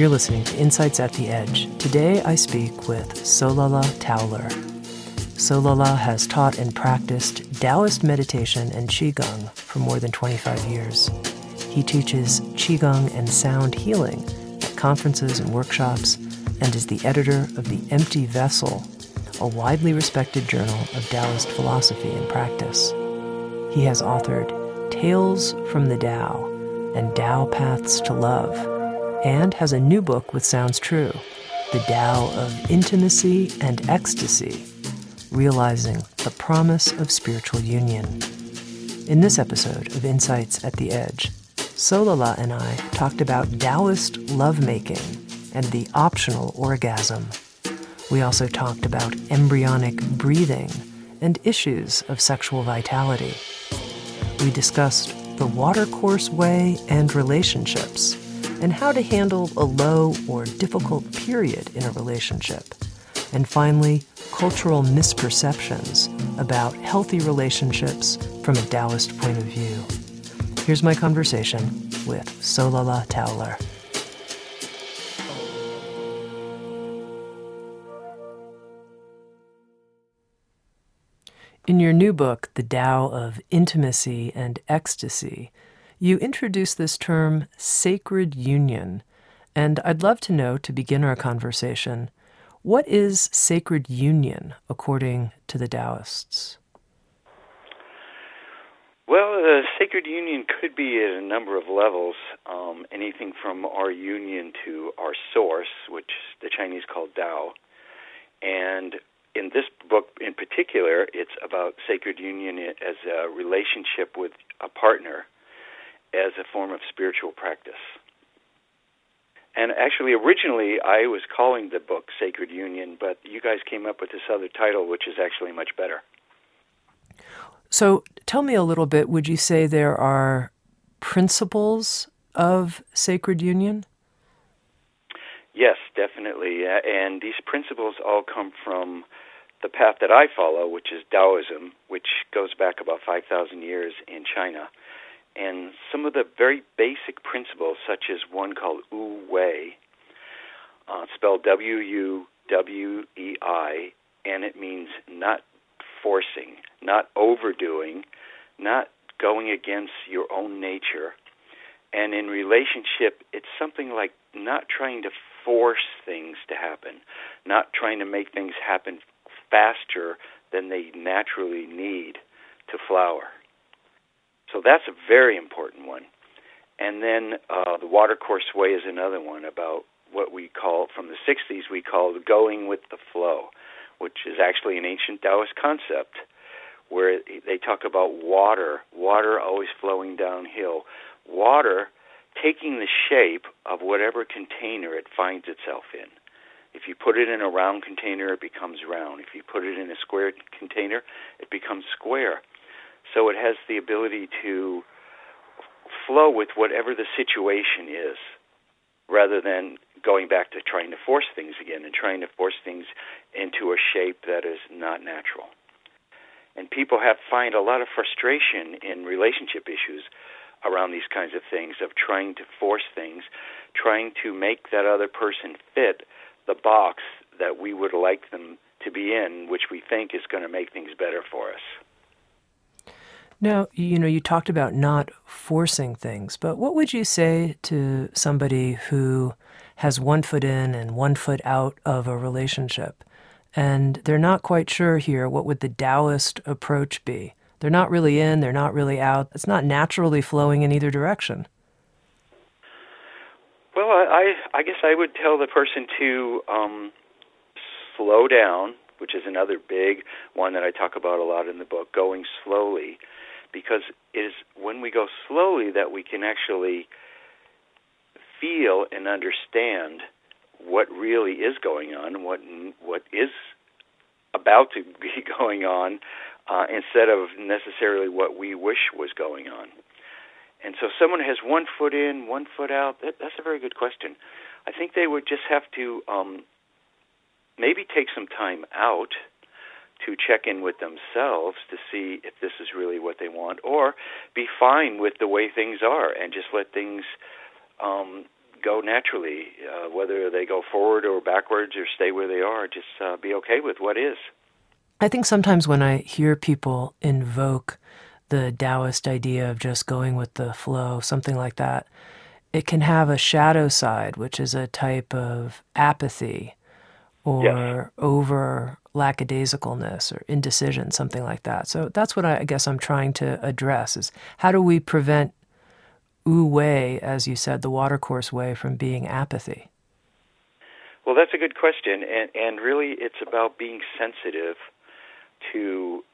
You're listening to Insights at the Edge. Today I speak with Solala Towler. Solala has taught and practiced Taoist meditation and Qigong for more than 25 years. He teaches Qigong and sound healing at conferences and workshops and is the editor of The Empty Vessel, a widely respected journal of Taoist philosophy and practice. He has authored Tales from the Tao and Tao Paths to Love and has a new book with Sounds True The Tao of Intimacy and Ecstasy Realizing the Promise of Spiritual Union. In this episode of Insights at the Edge, Solala and I talked about Taoist lovemaking and the optional orgasm. We also talked about embryonic breathing and issues of sexual vitality. We discussed the watercourse way and relationships and how to handle a low or difficult period in a relationship. And finally, cultural misperceptions about healthy relationships from a Taoist point of view. Here's my conversation with Solala Towler. In your new book, The Tao of Intimacy and Ecstasy, you introduce this term sacred union. And I'd love to know, to begin our conversation, what is sacred union according to the Taoists? Well, uh, sacred union could be at a number of levels. Um, anything from our union to our source, which the Chinese call Tao. And in this book in particular, it's about sacred union as a relationship with a partner as a form of spiritual practice. And actually, originally, I was calling the book Sacred Union, but you guys came up with this other title, which is actually much better. So, tell me a little bit. Would you say there are principles of sacred union? Yes, definitely. And these principles all come from the path that I follow, which is Taoism, which goes back about 5,000 years in China. And some of the very basic principles, such as one called Wu Wei, uh, spelled W U W E I, and it means not forcing, not overdoing, not going against your own nature. And in relationship, it's something like not trying to force things to happen, not trying to make things happen faster than they naturally need to flower. So that's a very important one. And then uh, the watercourse way is another one about what we call, from the 60s, we call going with the flow, which is actually an ancient Taoist concept where they talk about water, water always flowing downhill, water taking the shape of whatever container it finds itself in. If you put it in a round container, it becomes round. If you put it in a square container, it becomes square. So it has the ability to flow with whatever the situation is rather than going back to trying to force things again and trying to force things into a shape that is not natural. And people have find a lot of frustration in relationship issues around these kinds of things of trying to force things, trying to make that other person fit the box that we would like them to be in, which we think is going to make things better for us. Now, you know, you talked about not forcing things, but what would you say to somebody who has one foot in and one foot out of a relationship and they're not quite sure here what would the Taoist approach be? They're not really in, they're not really out. It's not naturally flowing in either direction. Well, I I guess I would tell the person to um, slow down, which is another big one that I talk about a lot in the book, going slowly, because it is when we go slowly that we can actually feel and understand what really is going on, what what is about to be going on, uh, instead of necessarily what we wish was going on. And so, someone has one foot in, one foot out. That, that's a very good question. I think they would just have to um, maybe take some time out to check in with themselves to see if this is really what they want, or be fine with the way things are and just let things um, go naturally. Uh, whether they go forward or backwards or stay where they are, just uh, be okay with what is. I think sometimes when I hear people invoke the Taoist idea of just going with the flow, something like that, it can have a shadow side, which is a type of apathy or yes. over lackadaisicalness or indecision, something like that. So that's what I, I guess I'm trying to address is how do we prevent Wu Wei, as you said, the watercourse way, from being apathy? Well, that's a good question, and and really, it's about being sensitive to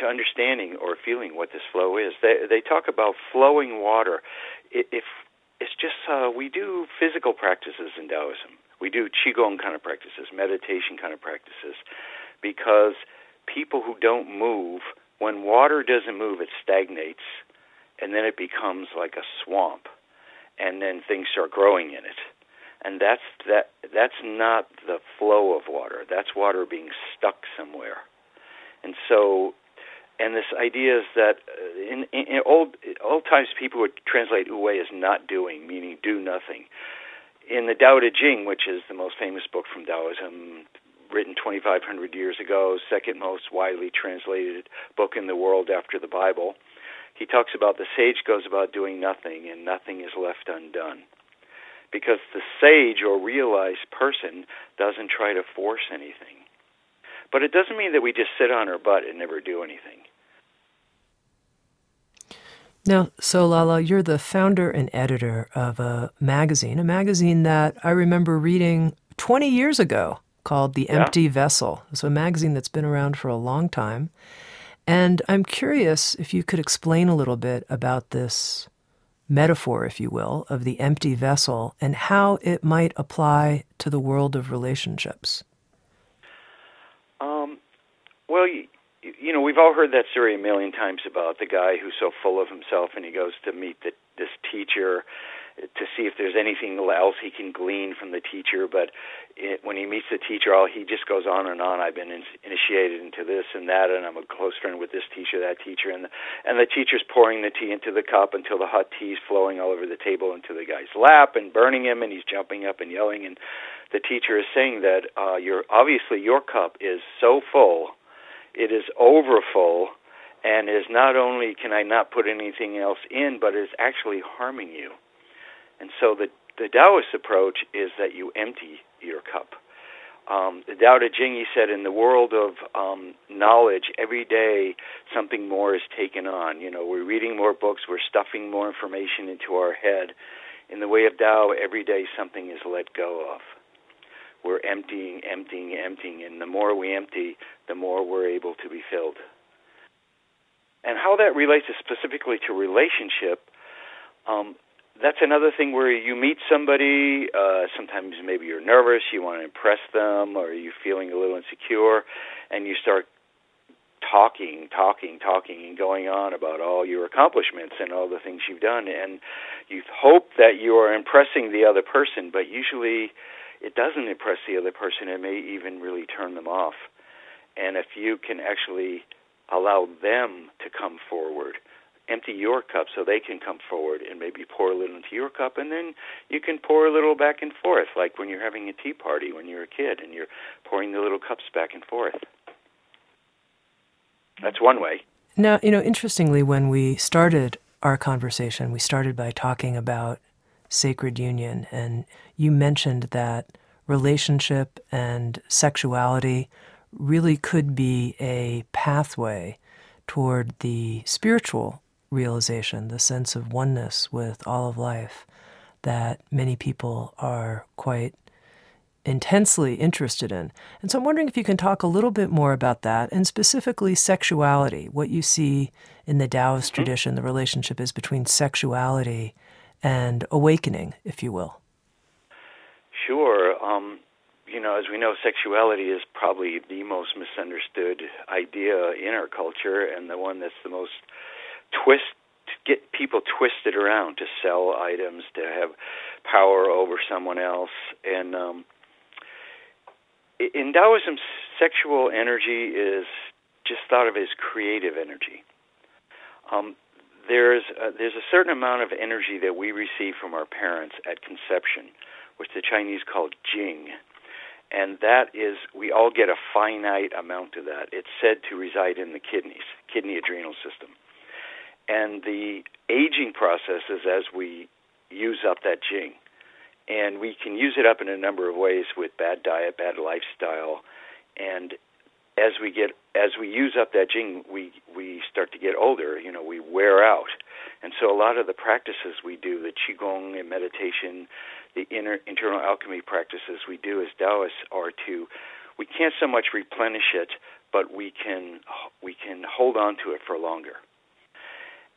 to understanding or feeling what this flow is. They they talk about flowing water. If it's just uh, we do physical practices in Taoism, we do qigong kind of practices, meditation kind of practices, because people who don't move, when water doesn't move, it stagnates, and then it becomes like a swamp, and then things start growing in it. And that's that that's not the flow of water. That's water being stuck somewhere. And so and this idea is that uh, in, in, old old times people would translate wu wei as not doing, meaning do nothing. In the Tao Te Ching, which is the most famous book from Taoism, written 2,500 years ago, second most widely translated book in the world after the Bible, he talks about the sage goes about doing nothing and nothing is left undone. Because the sage or realized person doesn't try to force anything. But it doesn't mean that we just sit on our butt and never do anything. Now, Solala, you're the founder and editor of a magazine, a magazine that I remember reading 20 years ago called The yeah. Empty Vessel. It's a magazine that's been around for a long time. And I'm curious if you could explain a little bit about this metaphor, if you will, of the empty vessel and how it might apply to the world of relationships. Um, well, you, you know, we've all heard that story a million times about the guy who's so full of himself and he goes to meet the, this teacher to see if there's anything else he can glean from the teacher. But it, when he meets the teacher, all he just goes on and on. I've been in, initiated into this and that, and I'm a close friend with this teacher, that teacher, and the, and the teacher's pouring the tea into the cup until the hot tea's flowing all over the table into the guy's lap and burning him, and he's jumping up and yelling. And the teacher is saying that uh, you're obviously your cup is so full, it is overfull, and is not only can I not put anything else in, but is actually harming you. And so the the Taoist approach is that you empty your cup. Um, the Tao Te Ching, he said, in the world of um, knowledge, every day something more is taken on. You know, we're reading more books, we're stuffing more information into our head. In the way of Tao, every day something is let go of we're emptying, emptying, emptying, and the more we empty, the more we're able to be filled. And how that relates specifically to relationship, um, that's another thing where you meet somebody, uh, sometimes maybe you're nervous, you want to impress them, or you're feeling a little insecure, and you start talking, talking, talking, and going on about all your accomplishments and all the things you've done. And you hope that you are impressing the other person, but usually it doesn't impress the other person. It may even really turn them off. And if you can actually allow them to come forward, empty your cup so they can come forward and maybe pour a little into your cup, and then you can pour a little back and forth, like when you're having a tea party when you're a kid and you're pouring the little cups back and forth. That's one way. Now, you know, interestingly, when we started our conversation, we started by talking about sacred union. And you mentioned that relationship and sexuality really could be a pathway toward the spiritual realization, the sense of oneness with all of life that many people are quite intensely interested in. And so I'm wondering if you can talk a little bit more about that and specifically sexuality, what you see in the Taoist mm-hmm. tradition, the relationship is between sexuality and awakening, if you will. Sure. Um, you know, as we know, sexuality is probably the most misunderstood idea in our culture and the one that's the most twist get people twisted around to sell items, to have power over someone else. And um, in Taoism, sexual energy is just thought of as creative energy. Um, there's a, there's a certain amount of energy that we receive from our parents at conception, which the Chinese call jing, and that is we all get a finite amount of that. It's said to reside in the kidneys, kidney adrenal system, and the aging process is as we use up that jing. And we can use it up in a number of ways with bad diet, bad lifestyle, and as we get as we use up that jing, we we start to get older. You know, we wear out, and so a lot of the practices we do, the qigong and meditation, the inner internal alchemy practices we do as Taoists are to we can't so much replenish it, but we can we can hold on to it for longer.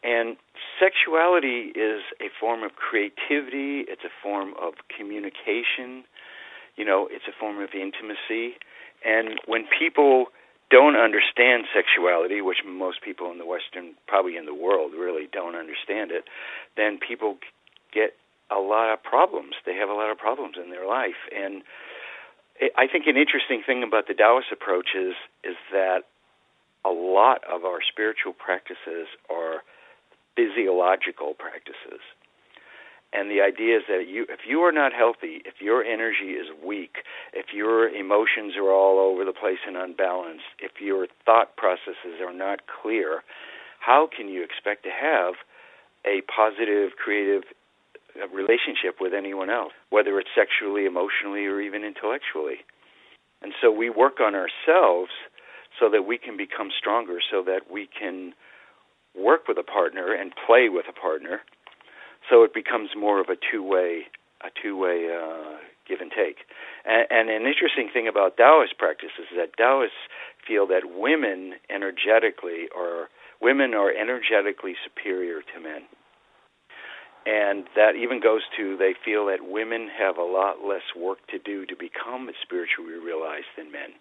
And sexuality is a form of creativity, it's a form of communication, you know, it's a form of intimacy. And when people don't understand sexuality, which most people in the Western, probably in the world, really don't understand it, then people get a lot of problems. They have a lot of problems in their life. And I think an interesting thing about the Taoist approach is, is that a lot of our spiritual practices are physiological practices. And the idea is that you, if you are not healthy, if your energy is weak, if your emotions are all over the place and unbalanced, if your thought processes are not clear, how can you expect to have a positive, creative uh, relationship with anyone else, whether it's sexually, emotionally, or even intellectually? And so we work on ourselves so that we can become stronger, so that we can work with a partner and play with a partner, so it becomes more of a two-way a two-way uh, give and take. And, and an interesting thing about Taoist practices is that Taoists feel that women energetically are women are energetically superior to men. And that even goes to they feel that women have a lot less work to do to become spiritually realized than men.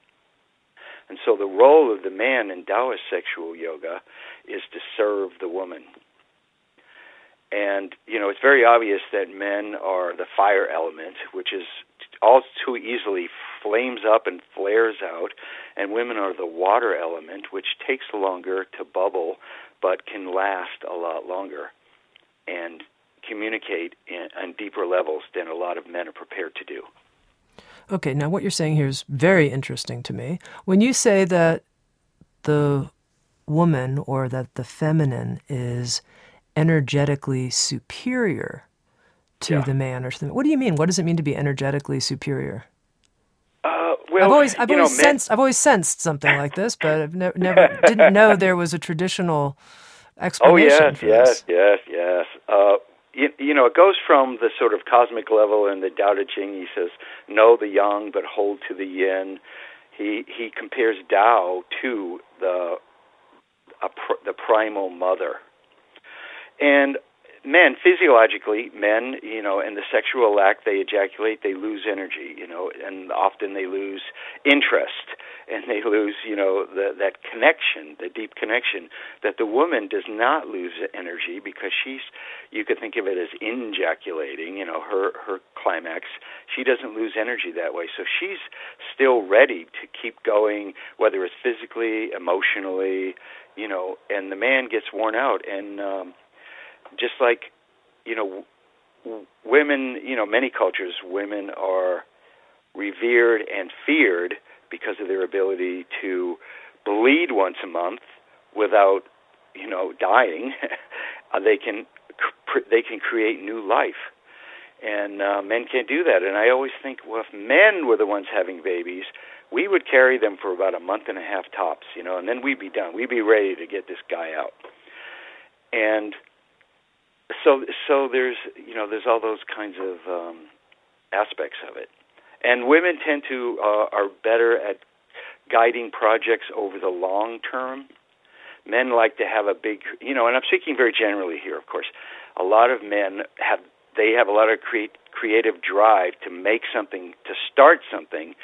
And so the role of the man in Taoist sexual yoga is to serve the woman. And, you know, it's very obvious that men are the fire element, which is all too easily flames up and flares out, and women are the water element, which takes longer to bubble but can last a lot longer and communicate in, on deeper levels than a lot of men are prepared to do. Okay, now what you're saying here is very interesting to me. When you say that the woman or that the feminine is energetically superior to yeah. the man or something, what do you mean? What does it mean to be energetically superior? Uh, well, I've always, I've always know, sensed, I've always sensed something like this, but I've ne- never didn't know there was a traditional explanation. Oh yes, yes, yes, yes. Uh, you, you know, it goes from the sort of cosmic level in the Tao Te Ching. He says, "Know the yang, but hold to the yin." He he compares Tao to the pr- the primal mother, and men physiologically men you know in the sexual act they ejaculate they lose energy you know and often they lose interest and they lose you know the, that connection the deep connection that the woman does not lose energy because she's you could think of it as injaculating you know her her climax. She doesn't lose energy that way. So she's still ready to keep going whether it's physically emotionally you know and the man gets worn out and um just like you know women you know many cultures women are revered and feared because of their ability to bleed once a month without you know dying. Uh, they can they can create new life. And uh, men can't do that. And i always think well if men were the ones having babies we would carry them for about a month and a half tops you know and then we'd be done. We'd be ready to get this guy out. And so so there's you know there's all those kinds of um, aspects of it, And women tend to uh, are better at guiding projects over the long term. Men like to have a big, you know, and I'm speaking very generally here, of course. A lot of men have they have a lot of create, creative drive to make something, to start something,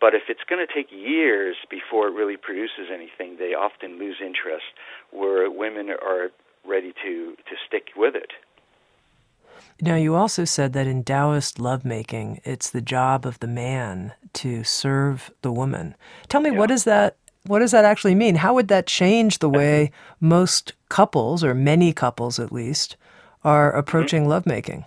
but if it's going to take years before it really produces anything, they often lose interest. Where women are ready to to stick with it. Now, you also said that in Taoist lovemaking, it's the job of the man to serve the woman. Tell me, yeah. what does that what does that actually mean? How would that change the way most couples, or many couples at least, are approaching mm-hmm. lovemaking?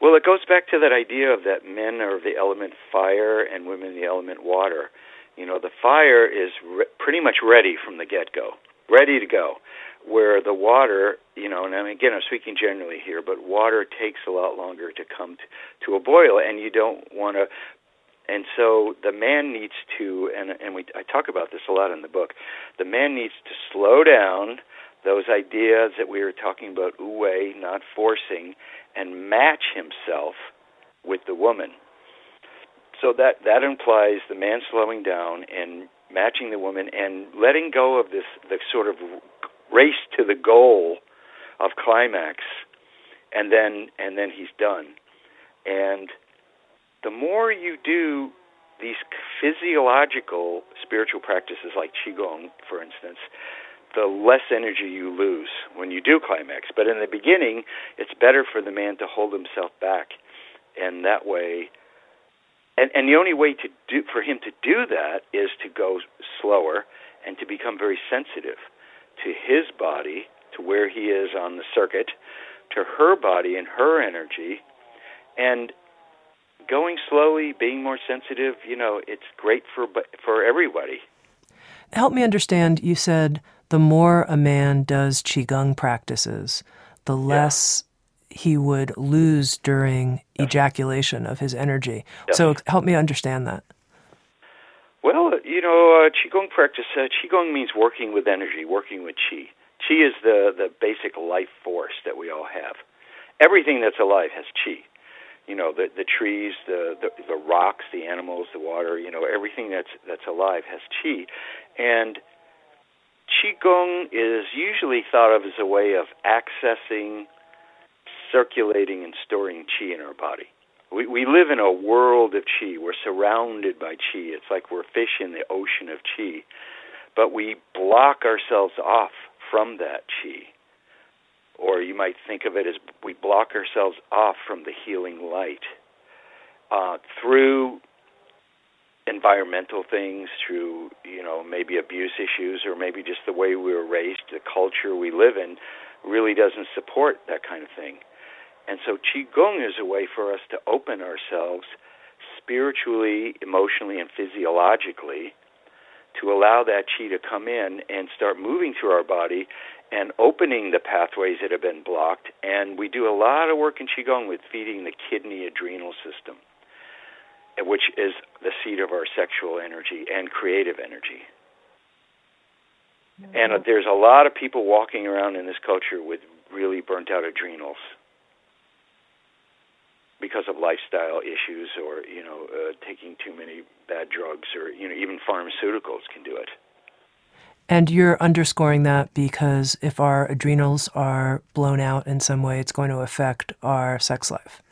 Well, it goes back to that idea of that men are of the element fire and women the element water. You know, the fire is re- pretty much ready from the get go, ready to go where the water, you know, and I mean, again, I'm speaking generally here, but water takes a lot longer to come to, to a boil, and you don't want to. And so the man needs to, and and we I talk about this a lot in the book. The man needs to slow down those ideas that we were talking about, wu not forcing, and match himself with the woman. So that that implies the man slowing down and matching the woman and letting go of this the sort of race to the goal of climax, and then and then he's done. And the more you do these physiological spiritual practices like qigong, for instance, the less energy you lose when you do climax. But in the beginning, it's better for the man to hold himself back, and that way. And, and the only way to do for him to do that is to go slower and to become very sensitive to his body, to where he is on the circuit, to her body and her energy, and going slowly, being more sensitive. You know, it's great for for everybody. Help me understand. You said the more a man does qigong practices, the less yeah. he would lose during ejaculation of his energy. So help me understand that. Well, you know, uh, qigong practice. Uh, qigong means working with energy, working with qi. Qi is the the basic life force that we all have. Everything that's alive has qi. You know, the the trees, the, the the rocks, the animals, the water. You know, everything that's that's alive has qi, and qigong is usually thought of as a way of accessing, circulating, and storing qi in our body. We, we live in a world of chi. We're surrounded by chi. It's like we're fish in the ocean of chi. But we block ourselves off from that chi. Or you might think of it as we block ourselves off from the healing light uh, through environmental things, through you know maybe abuse issues, or maybe just the way we were raised, the culture we live in, really doesn't support that kind of thing. And so Qigong is a way for us to open ourselves spiritually, emotionally, and physiologically to allow that Qi to come in and start moving through our body and opening the pathways that have been blocked. And we do a lot of work in Qigong with feeding the kidney adrenal system, which is the seat of our sexual energy and creative energy. Mm-hmm. And there's a lot of people walking around in this culture with really burnt out adrenals because of lifestyle issues or you know uh, taking too many bad drugs or you know even pharmaceuticals can do it. And you're underscoring that because if our adrenals are blown out in some way, it's going to affect our sex life.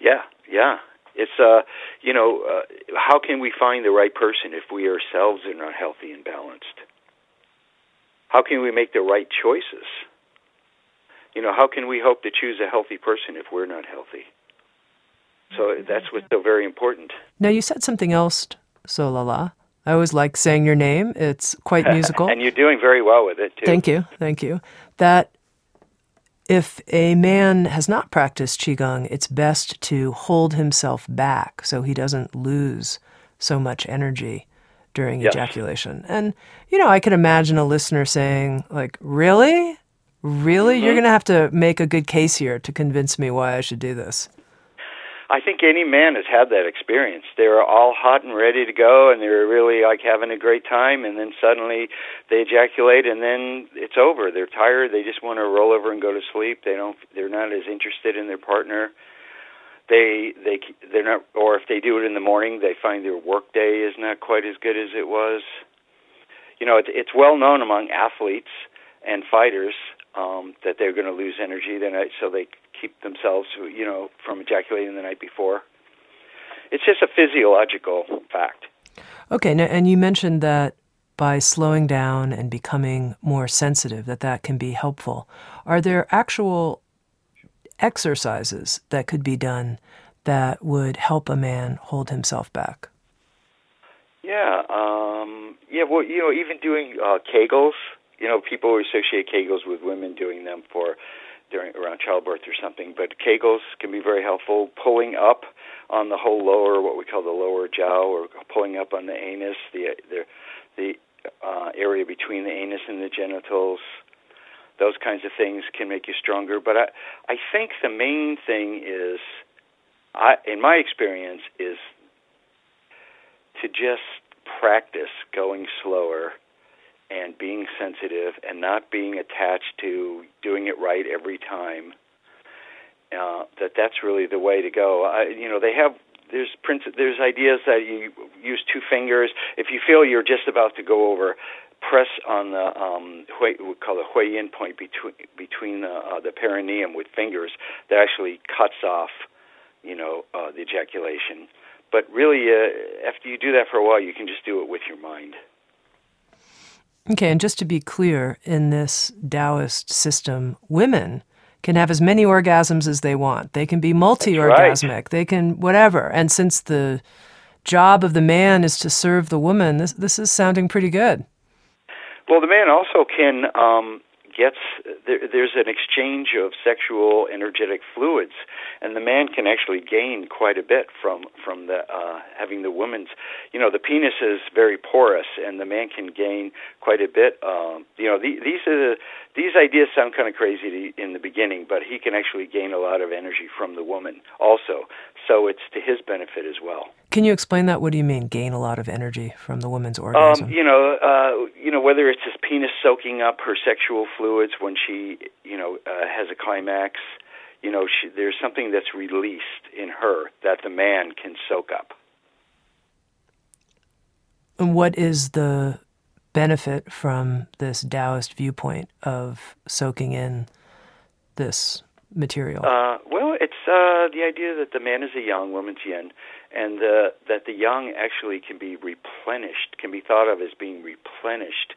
Yeah, yeah. It's uh, you know, uh, how can we find the right person if we ourselves are not healthy and balanced? How can we make the right choices? You know, how can we hope to choose a healthy person if we're not healthy? So that's what's so very important. Now, you said something else, Solala. I always like saying your name. It's quite musical. and you're doing very well with it, too. Thank you. Thank you. That if a man has not practiced Qigong, it's best to hold himself back so he doesn't lose so much energy during yes. ejaculation. And, you know, I can imagine a listener saying, like, really? Really? Mm-hmm. You're going to have to make a good case here to convince me why I should do this. I think any man has had that experience. They're all hot and ready to go, and they're really like having a great time, and then suddenly they ejaculate, and then it's over. They're tired. They just want to roll over and go to sleep. They don't. They're not as interested in their partner. they they they're not, or if they do it in the morning, they find their work day is not quite as good as it was. You know, it's it's well known among athletes and fighters um, that they're going to lose energy the night, so they keep themselves, you know, from ejaculating the night before. It's just a physiological fact. Okay, now, and you mentioned that by slowing down and becoming more sensitive, that that can be helpful. Are there actual exercises that could be done that would help a man hold himself back? Yeah, um, yeah. Well, you know, even doing uh, Kegels. You know, people associate Kegels with women doing them for during around childbirth or something. But Kegels can be very helpful. Pulling up on the whole lower, what we call the lower jaw, or pulling up on the anus, the the the uh, area between the anus and the genitals. Those kinds of things can make you stronger. But I I think the main thing is, I in my experience, is to just practice going slower and being sensitive and not being attached to doing it right every time. Uh, that that's really the way to go. I, you know, they have there's princi- there's ideas that you use two fingers. If you feel you're just about to go over, press on the um, hui, we call the hui yin point between between the, uh, the perineum with fingers that actually cuts off, you know, uh, the ejaculation. But really, uh, after you do that for a while, you can just do it with your mind. Okay, and just to be clear, in this Taoist system, women can have as many orgasms as they want. They can be multi orgasmic. Right. They can whatever. And since the job of the man is to serve the woman, this this is sounding pretty good. Well, the man also can um, gets there, there's an exchange of sexual energetic fluids, and the man can actually gain quite a bit from from the uh, having the woman's. You know, the penis is very porous, and the man can gain quite a bit. Um, you know, the, these are the, these ideas sound kind of crazy in the beginning, but he can actually gain a lot of energy from the woman also. So it's to his benefit as well. Can you explain that? What do you mean, gain a lot of energy from the woman's orgasm? Um, you know, uh, you know whether it's his penis soaking up her sexual fluids when she, you know, uh, has a climax. You know, she, there's something that's released in her that the man can soak up. And what is the benefit from this Taoist viewpoint of soaking in this material? Uh, well, it's uh, the idea that the man is a yang, woman's yin, and uh, that the yang actually can be replenished, can be thought of as being replenished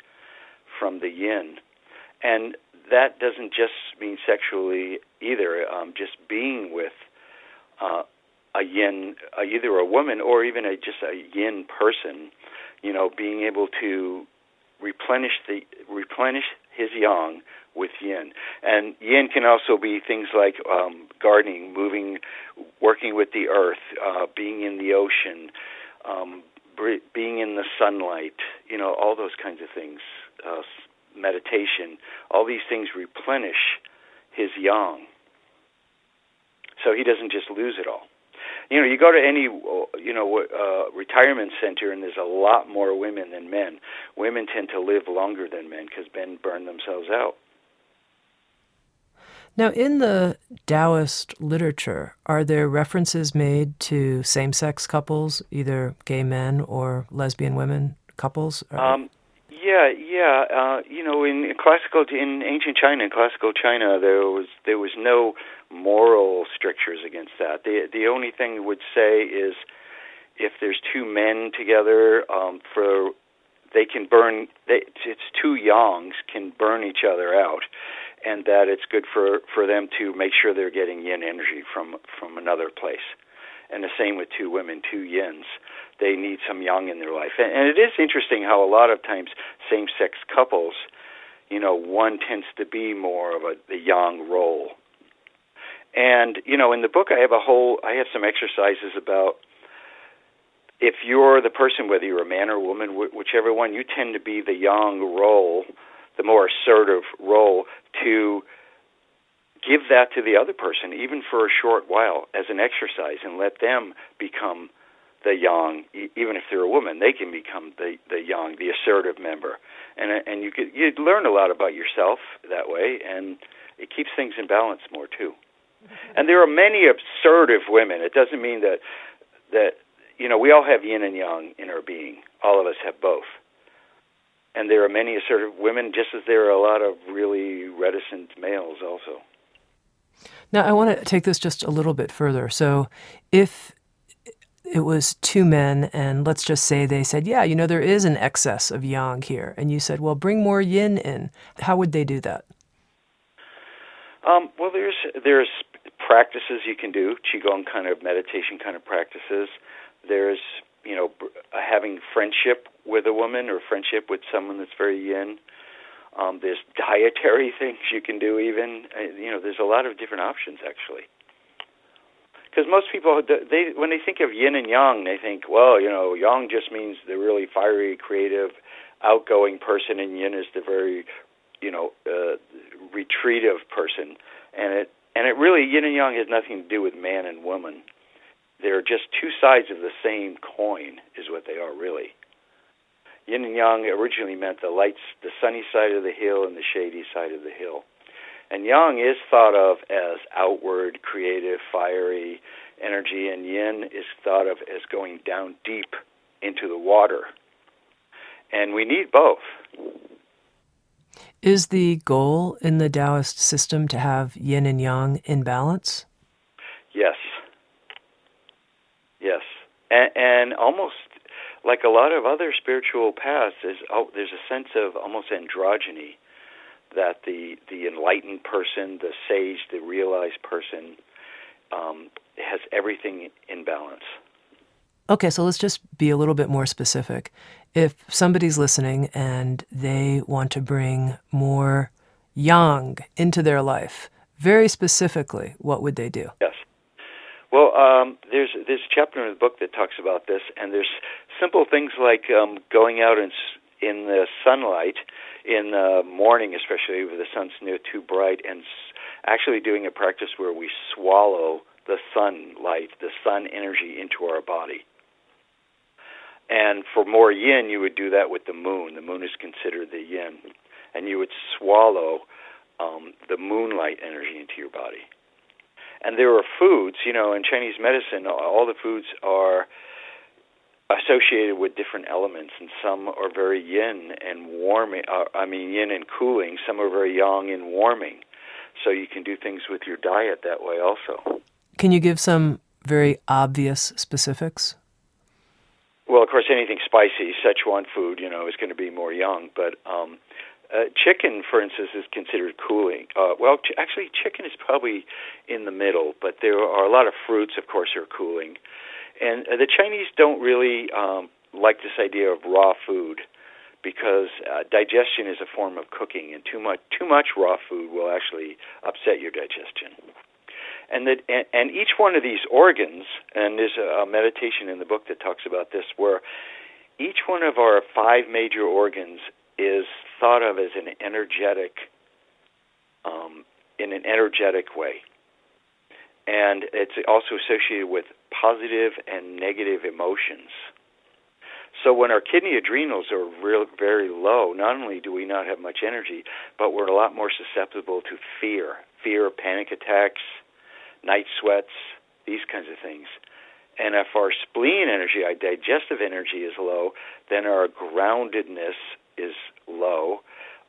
from the yin. And that doesn't just mean sexually either, um, just being with uh, a yin, uh, either a woman or even a, just a yin person, you know, being able to replenish the replenish his yang with yin. And yin can also be things like um, gardening, moving, working with the earth, uh, being in the ocean, um, being in the sunlight. You know, all those kinds of things. Uh, meditation. All these things replenish his yang, so he doesn't just lose it all you know, you go to any, you know, uh, retirement center, and there's a lot more women than men. Women tend to live longer than men because men burn themselves out. Now, in the Taoist literature, are there references made to same sex couples, either gay men or lesbian women couples? Um, yeah, yeah. Uh, you know, in classical, in ancient China, in classical China, there was there was no moral strictures against that. The the only thing would say is if there's two men together, um, for they can burn. They, it's two yangs can burn each other out, and that it's good for for them to make sure they're getting yin energy from from another place. And the same with two women, two yins. They need some yang in their life. And, and it is interesting how a lot of times same-sex couples, you know, one tends to be more of a the yang role and you know, in the book, I have a whole, I have some exercises about if you're the person, whether you're a man or a woman, whichever one, you tend to be the yang role, the more assertive role, to give that to the other person, even for a short while, as an exercise, and let them become the yang. Even if they're a woman, they can become the the yang, the assertive member, and uh, and you could you learn a lot about yourself that way, and it keeps things in balance more too. And there are many assertive women. It doesn't mean that that you know we all have yin and yang in our being. All of us have both. And there are many assertive women, just as there are a lot of really reticent males also. Now, I want to take this just a little bit further. So, if it was two men, and let's just say they said, Yeah, you know, there is an excess of yang here. And you said, Well, bring more yin in. How would they do that? Um, well, there's there's practices you can do, qigong kind of meditation kind of practices. There's you know having friendship with a woman or friendship with someone that's very yin. Um, there's dietary things you can do. Even uh, you know, there's a lot of different options actually. Because most people, they when they think of yin and yang, they think, well, you know, yang just means the really fiery, creative, outgoing person, and yin is the very, you know, uh, retreative person. And it and it really yin and yang has nothing to do with man and woman. They're just two sides of the same coin, is what they are really. Yin and yang originally meant the lights, the sunny side of the hill and the shady side of the hill. And yang is thought of as outward, creative, fiery energy, and yin is thought of as going down deep into the water. And we need both. Is the goal in the Taoist system to have yin and yang in balance? Yes. Yes. And, and almost like a lot of other spiritual paths, there's, oh, there's a sense of almost androgyny that the the enlightened person, the sage, the realized person, um, has everything in balance. Okay, so let's just be a little bit more specific. If somebody's listening and they want to bring more yang into their life, very specifically, what would they do? Yes. Well, um, there's there's a chapter in the book that talks about this, and there's simple things like um, going out in in the sunlight in the morning, especially if the sun's near too bright, and actually doing a practice where we swallow the sunlight, the sun energy into our body. And for more yin, you would do that with the moon. The moon is considered the yin, and you would swallow um, the moonlight energy into your body. And there are foods, you know, in Chinese medicine, all the foods are associated with different elements, and some are very yin and warming. Uh, I mean, yin and cooling. Some are very yang and warming. So you can do things with your diet that way also. Can you give some very obvious specifics? Well, of course, anything spicy, Szechuan food, you know, is going to be more yang. But um, uh, chicken, for instance, is considered cooling. Uh, well, ch- actually, chicken is probably in the middle, but there are a lot of fruits, of course, are cooling. And uh, the Chinese don't really um, like this idea of raw food because uh, digestion is a form of cooking, and too much too much raw food will actually upset your digestion. And that and, and each one of these organs, and there's a meditation in the book that talks about this, where each one of our five major organs is thought of as an energetic, um, in an energetic way. And it's also associated with positive and negative emotions. So when our kidney adrenals are real, very low, not only do we not have much energy, but we're a lot more susceptible to fear, fear of panic attacks, night sweats, these kinds of things. And if our spleen energy, our digestive energy is low, then our groundedness is low,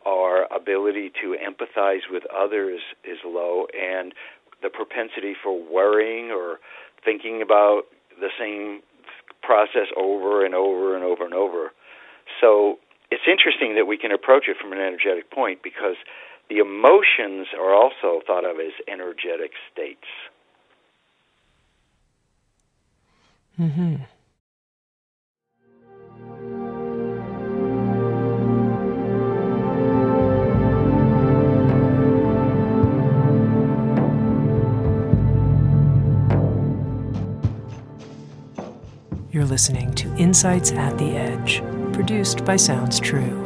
our ability to empathize with others is low, and the propensity for worrying or thinking about the same process over and over and over and over. So it's interesting that we can approach it from an energetic point because the emotions are also thought of as energetic states. Mm-hmm. You're listening to Insights at the Edge, produced by Sounds True.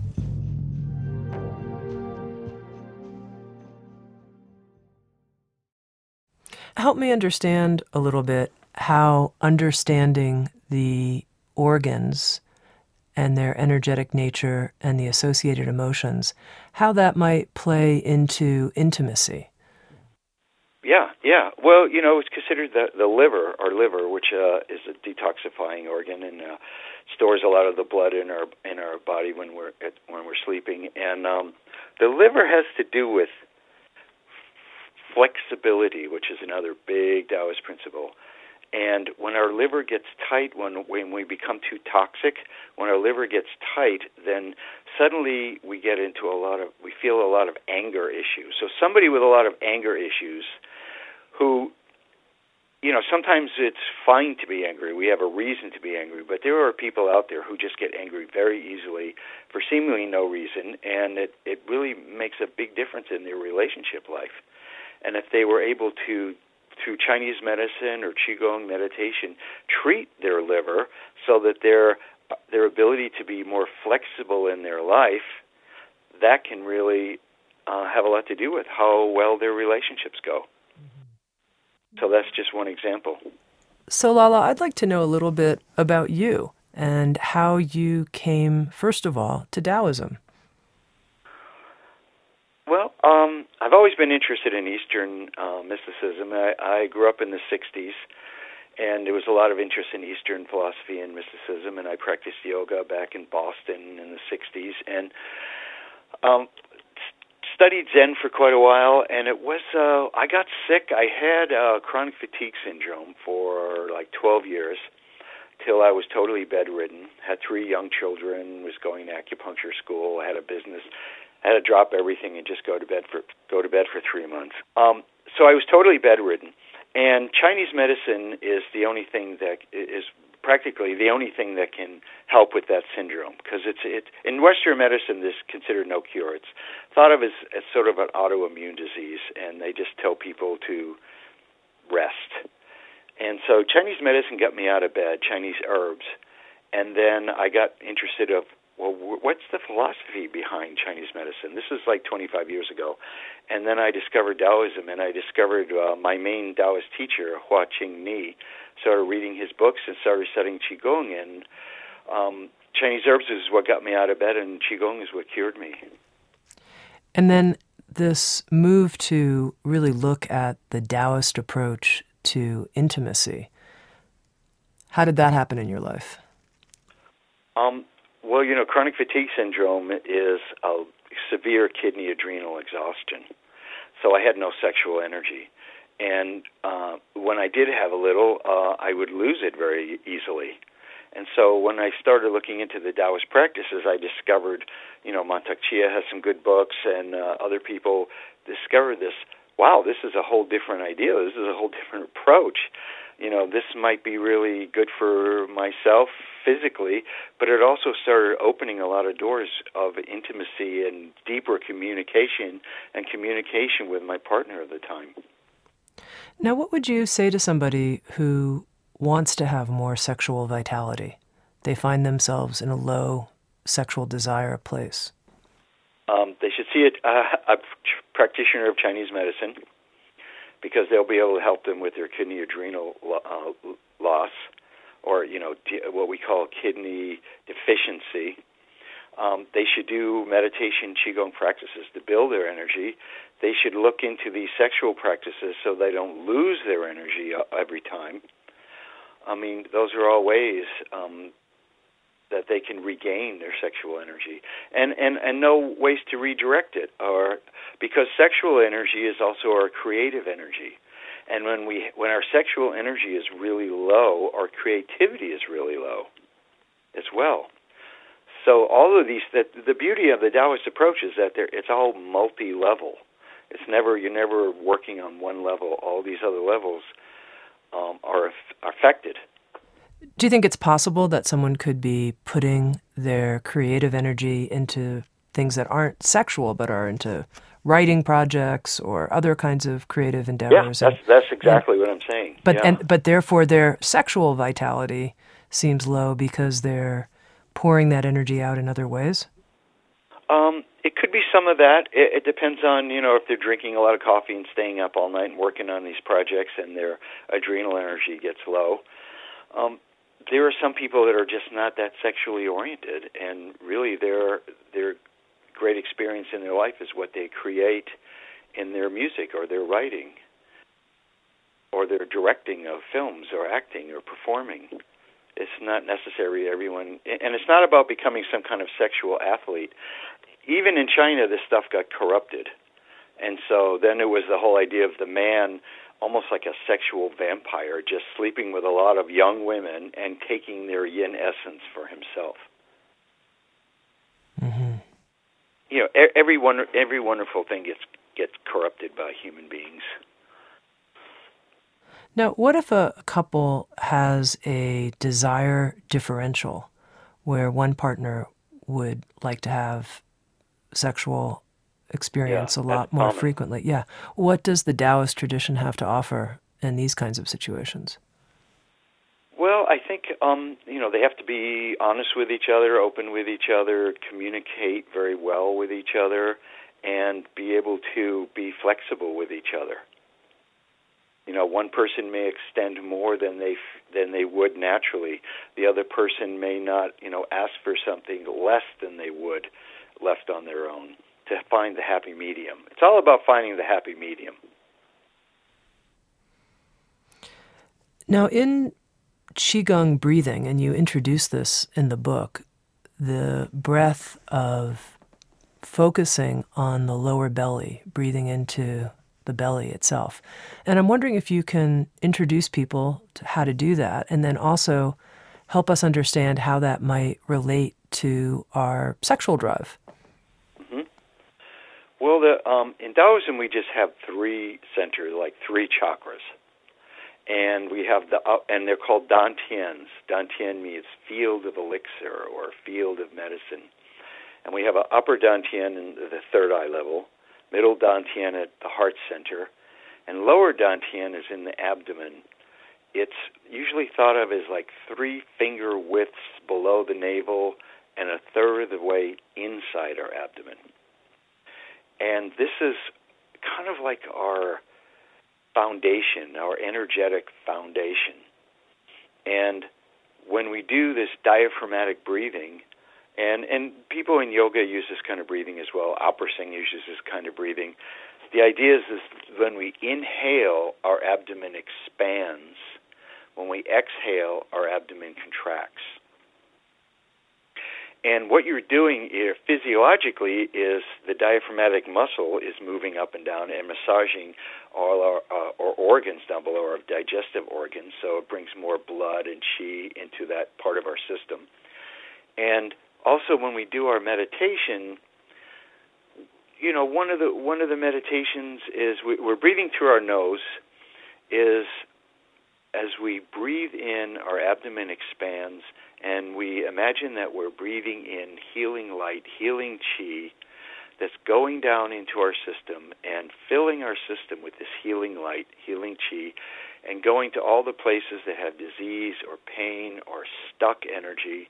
Help me understand a little bit how understanding the organs and their energetic nature and the associated emotions, how that might play into intimacy. Yeah, yeah. Well, you know, it's considered the the liver, our liver, which uh, is a detoxifying organ and uh, stores a lot of the blood in our in our body when we're at, when we're sleeping. And um, the liver has to do with flexibility, which is another big Taoist principle. And when our liver gets tight, when when we become too toxic, when our liver gets tight, then suddenly we get into a lot of we feel a lot of anger issues. So somebody with a lot of anger issues, who, you know, sometimes it's fine to be angry. We have a reason to be angry, but there are people out there who just get angry very easily for seemingly no reason, and it it really makes a big difference in their relationship life. And if they were able to through Chinese medicine or qigong meditation treat their liver so that their their ability to be more flexible in their life that can really uh, have a lot to do with how well their relationships go. Mm-hmm. So that's just one example. Solala, I'd like to know a little bit about you and how you came first of all to Taoism. Well, um, I've always been interested in Eastern uh, mysticism. I, I grew up in the 60s, and there was a lot of interest in Eastern philosophy and mysticism, and I practiced yoga back in Boston in the 60s, and um, studied Zen for quite a while, and it was uh, I got sick. I had uh, chronic fatigue syndrome for like 12 years till I was totally bedridden. Had three young children, was going to acupuncture school, had a business, I had to drop everything and just go to bed for go to bed for three months. Um, so I was totally bedridden, and Chinese medicine is the only thing that is practically the only thing that can help with that syndrome because it's it in Western medicine this is considered no cure. It's thought of as, as sort of an autoimmune disease, and they just tell people to rest. And so Chinese medicine got me out of bed, Chinese herbs, and then I got interested of well, what's the philosophy behind Chinese medicine? This is like 25 years ago. And then I discovered Taoism, and I discovered uh, my main Taoist teacher, Hua-Ching Ni, started reading his books and started studying Qigong. And um, Chinese herbs is what got me out of bed, and Qigong is what cured me. And then this move to really look at the Taoist approach to intimacy. How did that happen in your life? Um, well, you know, chronic fatigue syndrome is a severe kidney adrenal exhaustion. So I had no sexual energy. And uh, when I did have a little, uh, I would lose it very easily. And so when I started looking into the Taoist practices, I discovered, you know, Mantak Chia has some good books, and uh, other people discovered this. Wow, this is a whole different idea. This is a whole different approach you know, this might be really good for myself physically, but it also started opening a lot of doors of intimacy and deeper communication and communication with my partner at the time. Now, what would you say to somebody who wants to have more sexual vitality? They find themselves in a low sexual desire place. Um, they should see it, uh, a practitioner of Chinese medicine because they'll be able to help them with their kidney adrenal uh, loss, or you know what we call kidney deficiency. Um, they should do meditation qigong practices to build their energy. They should look into these sexual practices so they don't lose their energy uh, every time. I mean, those are all ways um, that they can regain their sexual energy. And and and no ways to redirect it or because sexual energy is also our creative energy. And when we when our sexual energy is really low our creativity is really low as well. So all of these that the beauty of the Taoist approach is that there it's all multi-level. It's never you're never working on one level. All these other levels um, are, are affected do you think it's possible that someone could be putting their creative energy into things that aren't sexual but are into writing projects or other kinds of creative endeavors? Yeah, that's, that's exactly and, what I'm saying. But yeah. and but therefore their sexual vitality seems low because they're pouring that energy out in other ways? Um, it could be some of that. It, it depends on you know if they're drinking a lot of coffee and staying up all night and working on these projects, and their adrenal energy gets low. Um, there are some people that are just not that sexually oriented, and really their their great experience in their life is what they create in their music or their writing or their directing of films or acting or performing. It's not necessary everyone and it's not about becoming some kind of sexual athlete even in China, this stuff got corrupted. And so then it was the whole idea of the man almost like a sexual vampire, just sleeping with a lot of young women and taking their yin essence for himself. Mm-hmm. You know, every one, every wonderful thing gets gets corrupted by human beings. Now, what if a couple has a desire differential, where one partner would like to have sexual experience yeah, a lot more common. frequently. Yeah. What does the Taoist tradition have to offer in these kinds of situations? Well, I think um, you know they have to be honest with each other, open with each other, communicate very well with each other, and be able to be flexible with each other. You know, one person may extend more than they than they would naturally. The other person may not, you know, ask for something less than they would left on their own to find the happy medium. It's all about finding the happy medium. Now, in Qigong breathing, and you introduce this in the book, the breath of focusing on the lower belly, breathing into the belly itself. And I'm wondering if you can introduce people to how to do that and then also help us understand how that might relate to our sexual drive. Well, the, um, in Taoism, we just have three centers, like three chakras. And we have the, uh, and they're called dantians. Dantian means field of elixir or field of medicine. And we have an upper dantian in the third eye level, middle dantian at the heart center, and lower dantian is in the abdomen. It's usually thought of as like three finger widths below the navel and a third of the way inside our abdomen. And this is kind of like our foundation, our energetic foundation. And when we do this diaphragmatic breathing, and, and people in yoga use this kind of breathing as well, opera singers uses this kind of breathing. The idea is, is when we inhale, our abdomen expands. When we exhale, our abdomen contracts. And what you're doing here physiologically is the diaphragmatic muscle is moving up and down and massaging all our, uh, our organs down below, our digestive organs, so it brings more blood and chi into that part of our system. And also, when we do our meditation, you know, one of the one of the meditations is we, we're breathing through our nose. Is as we breathe in, our abdomen expands and we imagine that we're breathing in healing light, healing chi that's going down into our system and filling our system with this healing light, healing chi, and going to all the places that have disease or pain or stuck energy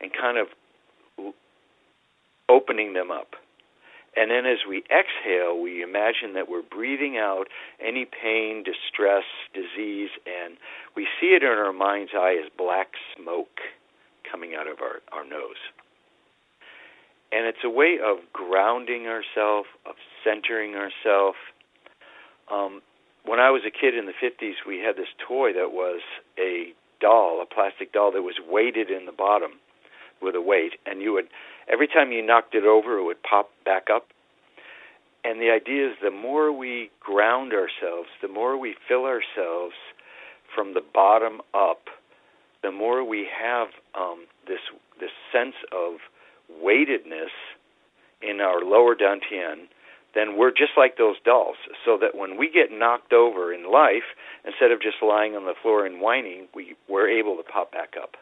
and kind of opening them up. And then as we exhale, we imagine that we're breathing out any pain, distress, disease, and we see it in our mind's eye as black smoke coming out of our, our nose. And it's a way of grounding ourselves, of centering ourselves. Um, when I was a kid in the 50s, we had this toy that was a doll, a plastic doll that was weighted in the bottom with a weight, and you would every time you knocked it over, it would pop back up. And the idea is the more we ground ourselves, the more we fill ourselves from the bottom up, the more we have um, this this sense of weightedness in our lower dantian, then we're just like those dolls. So that when we get knocked over in life, instead of just lying on the floor and whining, we we're able to pop back up.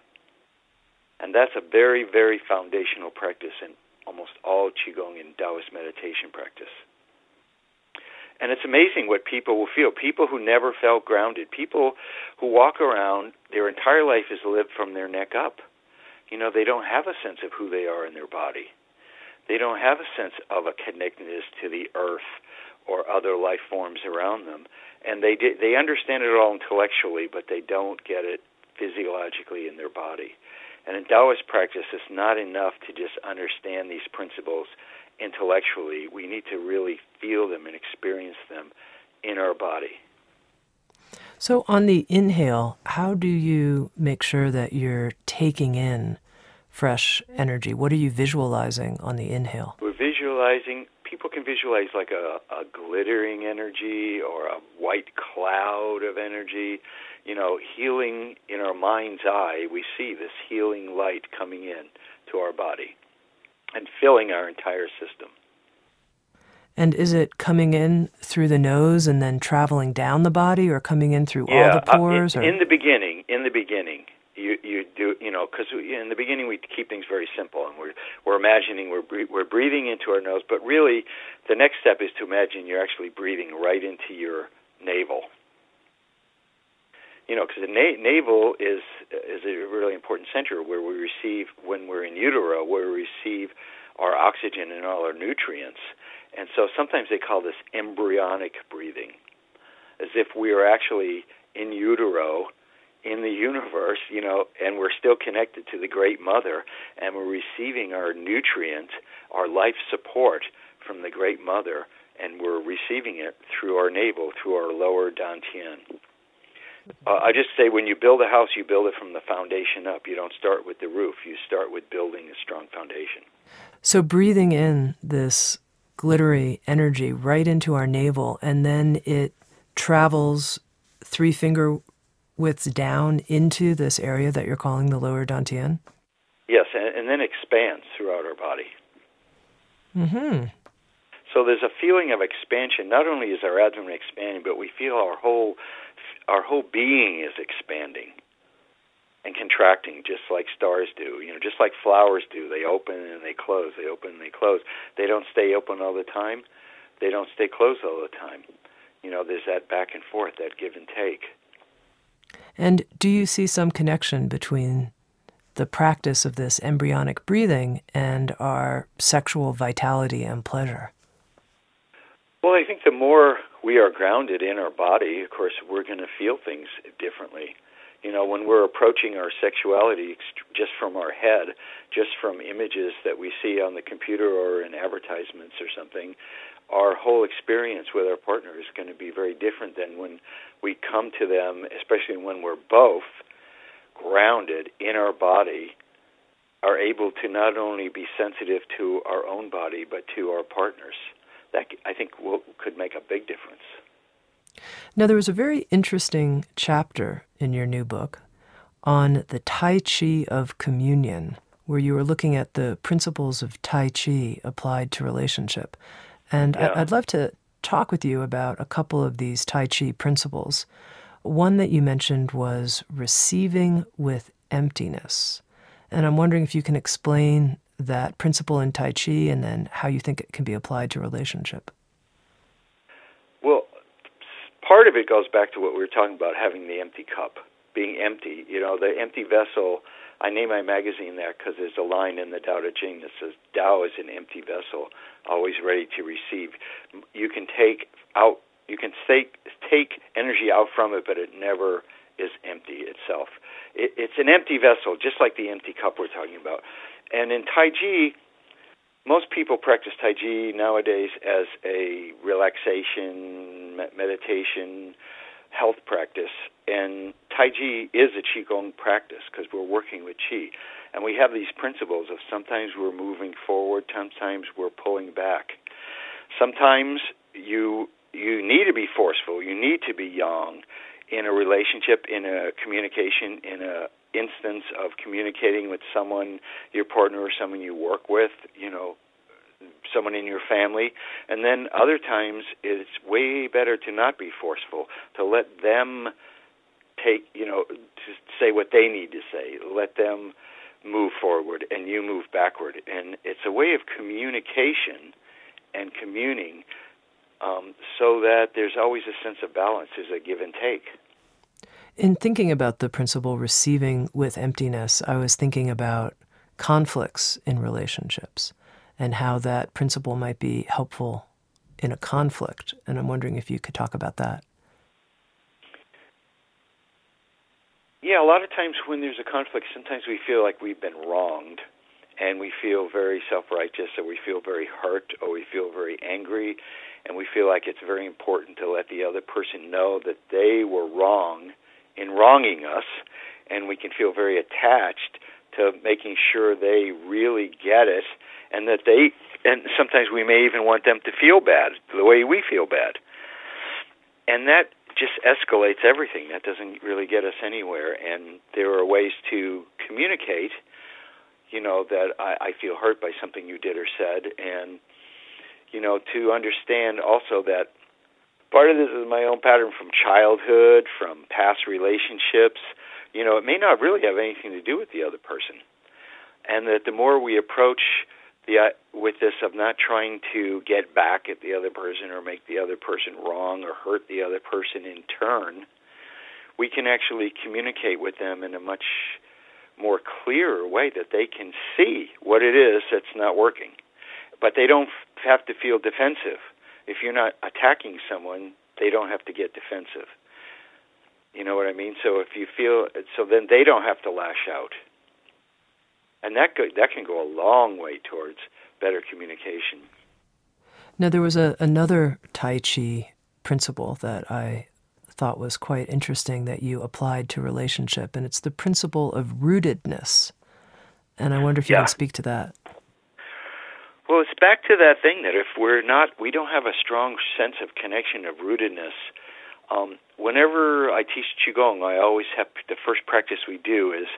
And that's a very, very foundational practice in almost all Qigong and Taoist meditation practice. And it's amazing what people will feel. People who never felt grounded, people who walk around, their entire life is lived from their neck up. you know, they don't have a sense of who they are in their body. They don't have a sense of a connectedness to the earth or other life forms around them. And they they understand it all intellectually, but they don't get it physiologically in their body. And in Taoist practice, it's not enough to just understand these principles intellectually. We need to really feel them and experience them in our body. So, on the inhale, how do you make sure that you're taking in fresh energy? What are you visualizing on the inhale? We're visualizing, people can visualize like a, a glittering energy or a white cloud of energy. You know, healing in our mind's eye, we see this healing light coming in to our body and filling our entire system. And is it coming in through the nose and then traveling down the body, or coming in through yeah, all the pores? Uh, in, in, the beginning, in the beginning, you you do you know because in the beginning we keep things very simple and we're we're imagining we're we're breathing into our nose, but really the next step is to imagine you're actually breathing right into your navel. You know, because the na- navel is is a really important center where we receive when we're in utero, where we receive our oxygen and all our nutrients and so sometimes they call this embryonic breathing, as if we are actually in utero in the universe, you know, and we're still connected to the Great Mother, and we're receiving our nutrient, our life support from the Great Mother, and we're receiving it through our navel, through our lower dantian. Uh, I just say when you build a house, you build it from the foundation up. You don't start with the roof. You start with building a strong foundation. So breathing in this glittery energy right into our navel, and then it travels three finger widths down into this area that you're calling the lower dantian? Yes, and, and then expands throughout our body. Mm-hmm. So there's a feeling of expansion. Not only is our abdomen expanding, but we feel our whole our whole being is expanding and contracting just like stars do. You know, just like flowers do. They open and they close. They open and they close. They don't stay open all the time. They don't stay closed all the time. You know, there's that back and forth, that give and take. And do you see some connection between the practice of this embryonic breathing and our sexual vitality and pleasure? Well, I think the more we are grounded in our body, of course, we're going to feel things differently you know, when we're approaching our sexuality just from our head, just from images that we see on the computer or in advertisements or something, our whole experience with our partner is going to be very different than when we come to them, especially when we're both grounded in our body, are able to not only be sensitive to our own body but to our partners. That I think will, could make a big difference. Now, there was a very interesting chapter in your new book on the Tai Chi of communion, where you were looking at the principles of Tai Chi applied to relationship. And yeah. I'd love to talk with you about a couple of these Tai Chi principles. One that you mentioned was receiving with emptiness. And I'm wondering if you can explain that principle in Tai Chi and then how you think it can be applied to relationship Well, part of it goes back to what we were talking about having the empty cup, being empty. You know, the empty vessel. I name my magazine that because there's a line in the Tao Te Ching that says, "Tao is an empty vessel, always ready to receive." You can take out, you can take take energy out from it, but it never is empty itself. It, it's an empty vessel, just like the empty cup we're talking about. And in Tai Chi, most people practice Tai Chi nowadays as a relaxation, meditation, health practice. And Tai Chi is a Qigong practice because we're working with Qi. And we have these principles of sometimes we're moving forward, sometimes we're pulling back. Sometimes you you need to be forceful, you need to be yang in a relationship, in a communication, in a instance of communicating with someone, your partner or someone you work with, you know, someone in your family. And then other times it's way better to not be forceful, to let them take, you know, to say what they need to say. Let them move forward and you move backward. And it's a way of communication and communing um, so that there's always a sense of balance, there's a give and take. In thinking about the principle receiving with emptiness, I was thinking about conflicts in relationships and how that principle might be helpful in a conflict. And I'm wondering if you could talk about that. Yeah, a lot of times when there's a conflict, sometimes we feel like we've been wronged and we feel very self righteous or we feel very hurt or we feel very angry and we feel like it's very important to let the other person know that they were wrong in wronging us and we can feel very attached to making sure they really get it and that they and sometimes we may even want them to feel bad the way we feel bad. And that just escalates everything. That doesn't really get us anywhere and there are ways to communicate you know that I, I feel hurt by something you did or said and you know to understand also that part of this is my own pattern from childhood from past relationships you know, it may not really have anything to do with the other person. And that the more we approach the uh, with this of not trying to get back at the other person or make the other person wrong or hurt the other person in turn, we can actually communicate with them in a much more clearer way that they can see what it is that's not working. But they don't have to feel defensive. If you're not attacking someone, they don't have to get defensive. You know what I mean? So if you feel so, then they don't have to lash out, and that go, that can go a long way towards better communication. Now there was a, another Tai Chi principle that I thought was quite interesting that you applied to relationship, and it's the principle of rootedness. And I wonder if you yeah. can speak to that. Well, it's back to that thing that if we're not, we don't have a strong sense of connection of rootedness. Um, whenever I teach qigong, I always have the first practice we do is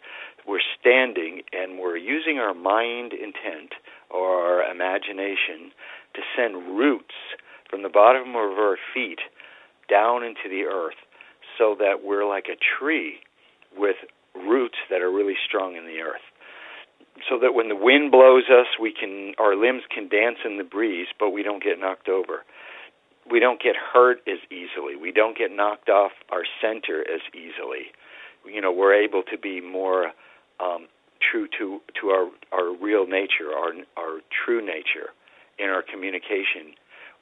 we're standing and we're using our mind intent or our imagination to send roots from the bottom of our feet down into the earth so that we're like a tree with roots that are really strong in the earth so that when the wind blows us we can our limbs can dance in the breeze but we don't get knocked over we don't get hurt as easily. We don't get knocked off our center as easily. You know, we're able to be more um, true to to our our real nature, our our true nature in our communication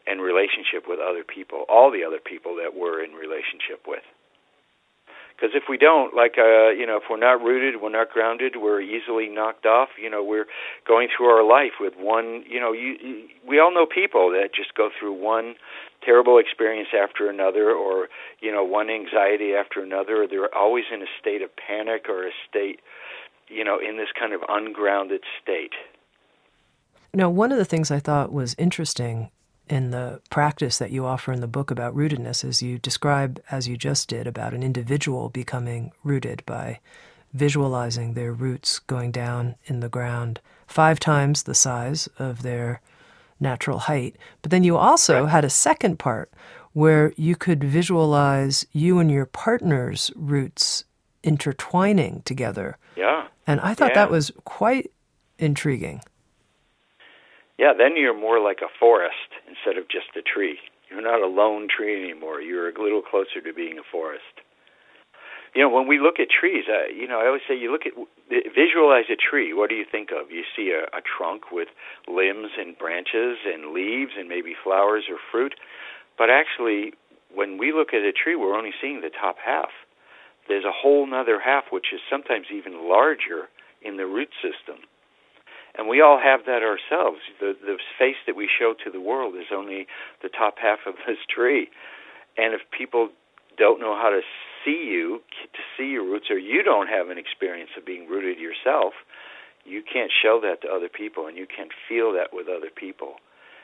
and relationship with other people, all the other people that we're in relationship with. Because if we don't, like, uh, you know, if we're not rooted, we're not grounded, we're easily knocked off. You know, we're going through our life with one. You know, you, you we all know people that just go through one terrible experience after another, or you know, one anxiety after another. They're always in a state of panic or a state, you know, in this kind of ungrounded state. Now, one of the things I thought was interesting in the practice that you offer in the book about rootedness is you describe, as you just did, about an individual becoming rooted by visualizing their roots going down in the ground five times the size of their natural height. But then you also had a second part where you could visualize you and your partner's roots intertwining together. Yeah. And I thought yeah. that was quite intriguing. Yeah, then you're more like a forest instead of just a tree. You're not a lone tree anymore. You're a little closer to being a forest. You know, when we look at trees, uh, you know, I always say you look at visualize a tree. What do you think of? You see a, a trunk with limbs and branches and leaves and maybe flowers or fruit. But actually, when we look at a tree, we're only seeing the top half. There's a whole other half, which is sometimes even larger in the root system and we all have that ourselves. The the face that we show to the world is only the top half of this tree, and if people don't know how to see you, to see your roots, or you don't have an experience of being rooted yourself, you can't show that to other people, and you can't feel that with other people.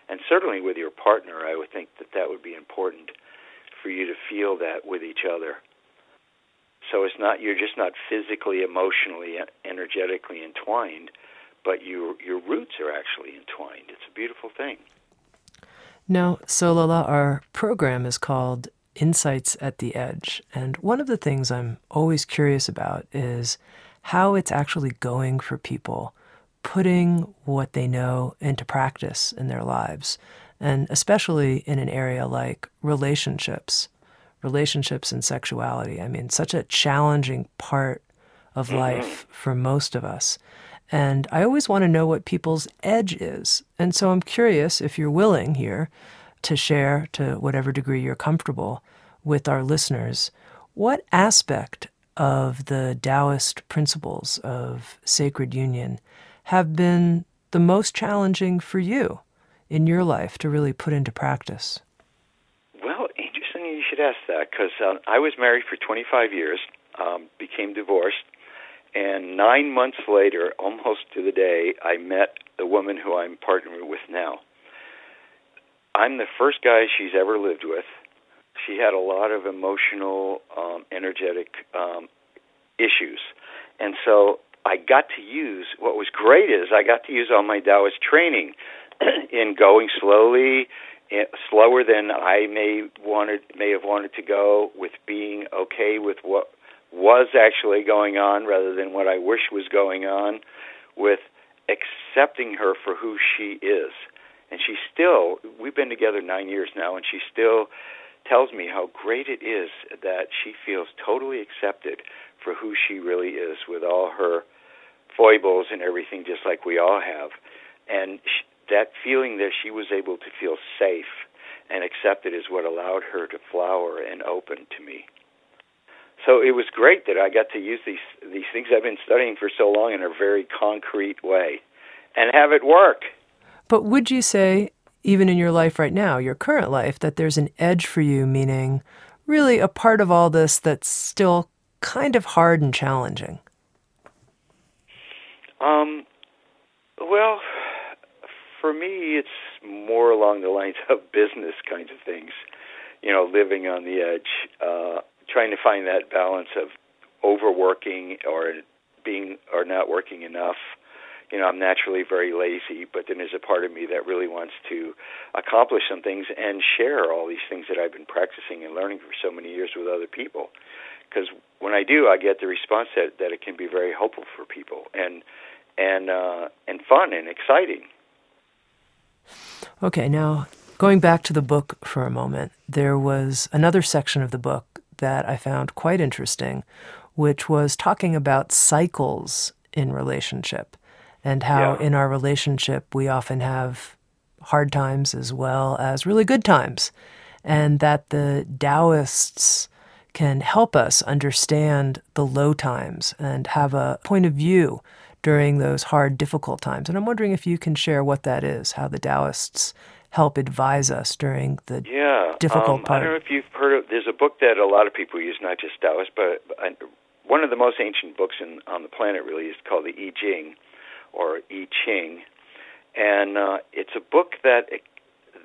And certainly with your partner, I would think that that would be important for you to feel that with each other. So it's not you're just not physically, emotionally, energetically entwined but your your roots are actually entwined. It's a beautiful thing. Now, so Solala, our program is called Insights at the Edge, and one of the things I'm always curious about is how it's actually going for people putting what they know into practice in their lives, and especially in an area like relationships. relationships and sexuality. I mean, such a challenging part of mm-hmm. life for most of us. And I always want to know what people's edge is. And so I'm curious if you're willing here to share, to whatever degree you're comfortable, with our listeners, what aspect of the Taoist principles of sacred union have been the most challenging for you in your life to really put into practice? Well, interesting you should ask that because um, I was married for 25 years, um, became divorced, and nine months later, almost to the day, I met the woman who I'm partnering with now. I'm the first guy she's ever lived with. She had a lot of emotional, um, energetic um, issues. And so I got to use what was great is I got to use all my Taoist training in going slowly, eh, slower than I may wanted may have wanted to go, with being okay with what was actually going on rather than what I wish was going on, with accepting her for who she is. And she still, we've been together nine years now, and she still tells me how great it is that she feels totally accepted for who she really is with all her foibles and everything, just like we all have. And sh- that feeling that she was able to feel safe and accepted is what allowed her to flower and open to me so it was great that I got to use these these things I've been studying for so long in a very concrete way and have it work. But would you say even in your life right now, your current life, that there's an edge for you, meaning really a part of all this that's still kind of hard and challenging? Um, well, for me, it's more along the lines of business kinds of things. You know, living on the edge. Uh, trying to find that balance of overworking or being or not working enough. You know, I'm naturally very lazy, but then there's a part of me that really wants to accomplish some things and share all these things that I've been practicing and learning for so many years with other people. Because when I do, I get the response that that it can be very helpful for people and and uh, and fun and exciting. Okay, now going back to the book for a moment, there was another section of the book that I found quite interesting, which was talking about cycles in relationship and how yeah. in our relationship we often have hard times as well as really good times, and that the Taoists can help us understand the low times and have a point of view during those hard, difficult times. And I'm wondering if you can share what that is, how the Taoists help advise us during the yeah, difficult um, part. I don't know if you've heard of. There's a book that a lot of people use, not just Taoists, but, but one of the most ancient books in, on the planet. Really, is called the I Ching, or I Ching, and uh, it's a book that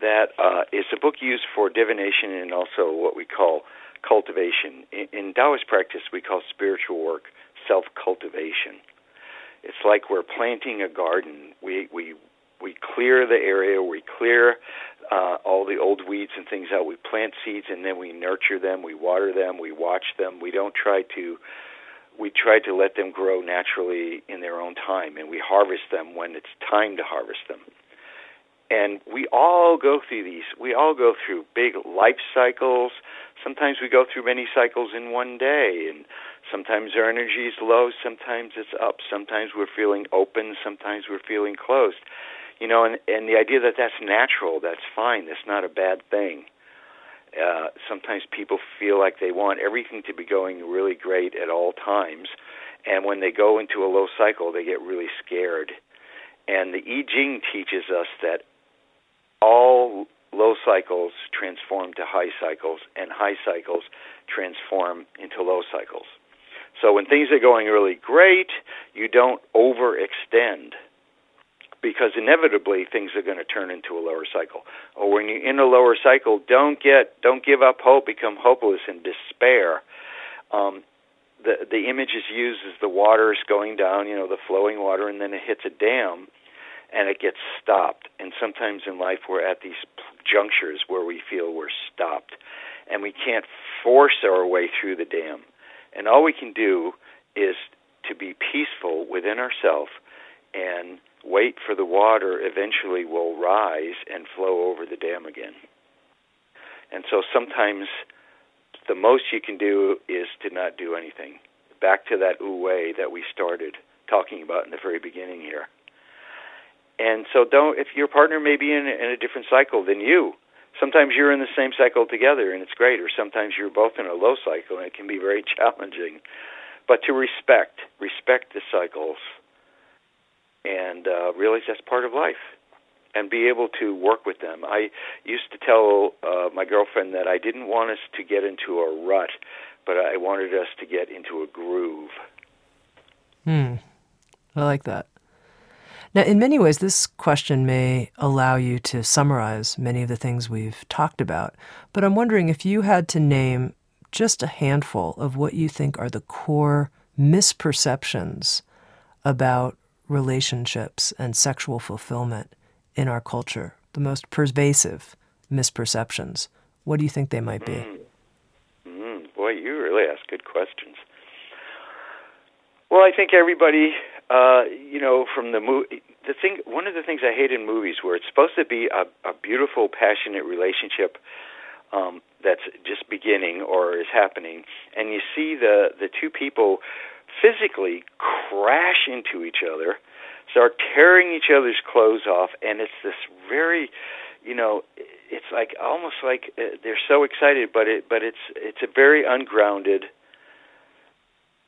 that uh, is a book used for divination and also what we call cultivation. In, in Taoist practice, we call spiritual work self cultivation. It's like we're planting a garden. We we we clear the area, we clear uh, all the old weeds and things out. We plant seeds and then we nurture them, we water them, we watch them. We don't try to we try to let them grow naturally in their own time and we harvest them when it's time to harvest them. And we all go through these. We all go through big life cycles. Sometimes we go through many cycles in one day and sometimes our energy is low, sometimes it's up. Sometimes we're feeling open, sometimes we're feeling closed you know, and and the idea that that's natural, that's fine, that's not a bad thing. Uh, sometimes people feel like they want everything to be going really great at all times, and when they go into a low cycle, they get really scared. And the I Ching teaches us that all low cycles transform to high cycles, and high cycles transform into low cycles. So when things are going really great, you don't overextend because inevitably things are going to turn into a lower cycle. Or when you're in a lower cycle, don't get don't give up hope, become hopeless and despair. Um, the the image is used as the water is going down, you know, the flowing water, and then it hits a dam, and it gets stopped. And sometimes in life we're at these junctures where we feel we're stopped, and we can't force our way through the dam. And all we can do is to be peaceful within ourselves and wait for the water eventually will rise and flow over the dam again. And so sometimes the most you can do is to not do anything. Back to that wei that we started talking about in the very beginning here. And so don't if your partner may be in, in a different cycle than you. Sometimes you're in the same cycle together and it's great, or sometimes you're both in a low cycle and it can be very challenging. But to respect, respect the cycles, and uh, realize that's part of life and be able to work with them. I used to tell uh, my girlfriend that I didn't want us to get into a rut, but I wanted us to get into a groove. Hmm. I like that. Now, in many ways, this question may allow you to summarize many of the things we've talked about, but I'm wondering if you had to name just a handful of what you think are the core misperceptions about relationships and sexual fulfillment in our culture, the most pervasive misperceptions. What do you think they might be? Mm. Mm. Boy, you really ask good questions. Well, I think everybody, uh, you know, from the movie, the thing, one of the things I hate in movies where it's supposed to be a, a beautiful, passionate relationship um, that's just beginning or is happening, and you see the the two people physically crash into each other, start tearing each other's clothes off, and it's this very, you know, it's like almost like uh, they're so excited, but it but it's it's a very ungrounded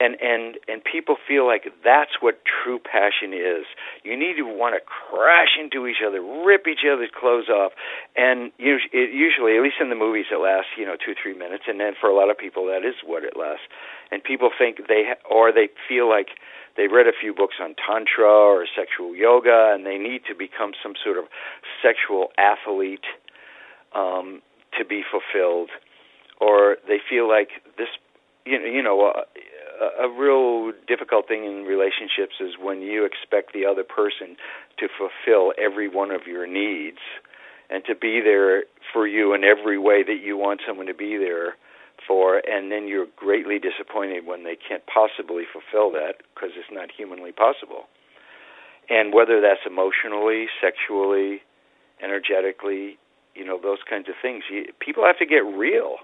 and and and people feel like that's what true passion is. You need to want to crash into each other, rip each other's clothes off, and usually, at least in the movies, it lasts you know two three minutes, and then for a lot of people, that is what it lasts. And people think they or they feel like they read a few books on tantra or sexual yoga, and they need to become some sort of sexual athlete um, to be fulfilled, or they feel like this you know, you know, uh, a, real difficult thing in relationships is when you expect the other person to fulfill every one of your needs and to be there for you in every way that you want someone to be there for, and then you're greatly disappointed when they can't possibly fulfill that because it's not humanly possible. And whether that's emotionally, sexually, energetically, you know, those kinds of things, you, people have to get real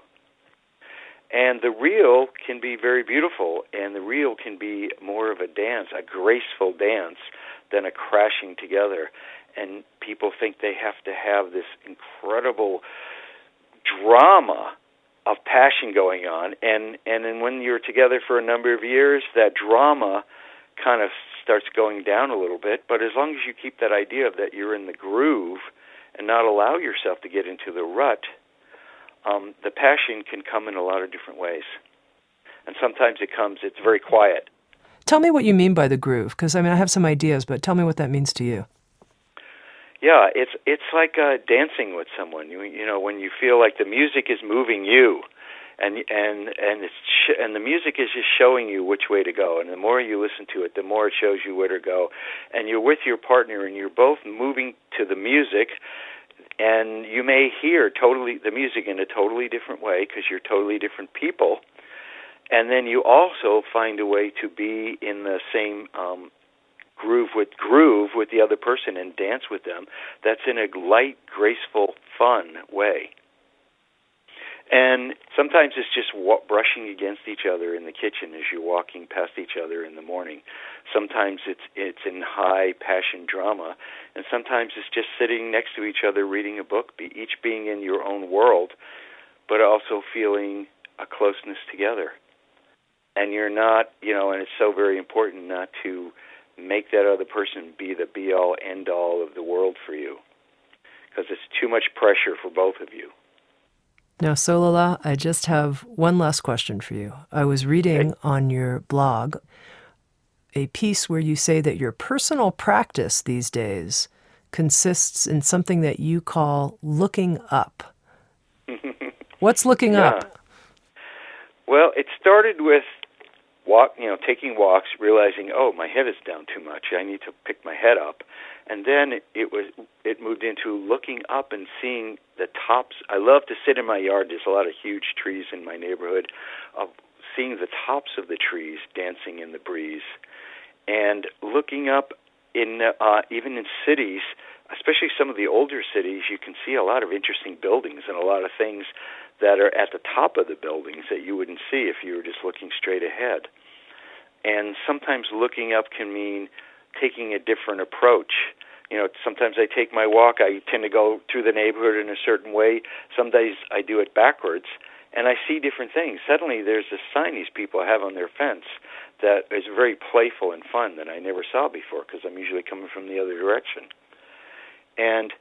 and the real can be very beautiful, and the real can be more of a dance, a graceful dance, than a crashing together. And people think they have to have this incredible drama of passion going on, and and then when you're together for a number of years, that drama kind of starts going down a little bit. But as long as you keep that idea of that you're in the groove and not allow yourself to get into the rut, um, the passion can come in a lot of different ways. And sometimes it comes, it's very quiet. Tell me what you mean by the groove, because I mean, I have some ideas, but tell me what that means to you. Yeah, it's it's like uh, dancing with someone. You you know when you feel like the music is moving you, and and and it's sh- and the music is just showing you which way to go. And the more you listen to it, the more it shows you where to go. And you're with your partner, and you're both moving to the music, and you may hear totally the music in a totally different way because you're totally different people. And then you also find a way to be in the same um, groove with groove with the other person and dance with them. That's in a light graceful fun way and sometimes it's just wa- brushing against each other in the kitchen as you're walking past each other in the morning. Sometimes it's it's in high passion drama, and sometimes it's just sitting next to each other reading a book, each being in your own world, but also feeling a closeness together. And you're not, you know, and it's so very important not to make that other person be the be all end all of the world for you, because it's too much pressure for both of you. Now, Solala, I just have one last question for you. I was reading on your blog a piece where you say that your personal practice these days consists in something that you call looking up. What's looking yeah. up? Well, it started with walk, you know, taking walks, realizing, oh, my head is down too much. I need to pick my head up and then it was it moved into looking up and seeing the tops. I love to sit in my yard. There's a lot of huge trees in my neighborhood. Of seeing the tops of the trees dancing in the breeze, and looking up in uh, even in cities, especially some of the older cities, you can see a lot of interesting buildings and a lot of things that are at the top of the buildings that you wouldn't see if you were just looking straight ahead. And sometimes looking up can mean taking a different approach. You know, sometimes I take my walk, I tend to go through the neighborhood in a certain way. Some days I do it backwards, and I see different things. Suddenly there's a sign these people have on their fence that is very playful and fun that I never saw before because I'm usually coming from the other direction. And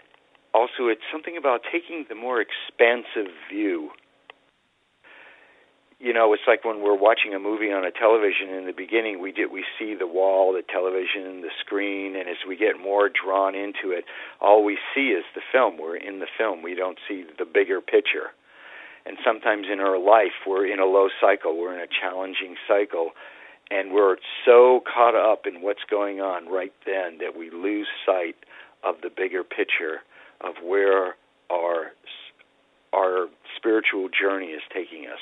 also, it's something about taking the more expansive view. You know, it's like when we're watching a movie on a television. In the beginning, we get we see the wall, the television, the screen, and as we get more drawn into it, all we see is the film. We're in the film. We don't see the bigger picture. And sometimes in our life, we're in a low cycle. We're in a challenging cycle, and we're so caught up in what's going on right then that we lose sight of the bigger picture of where our our spiritual journey is taking us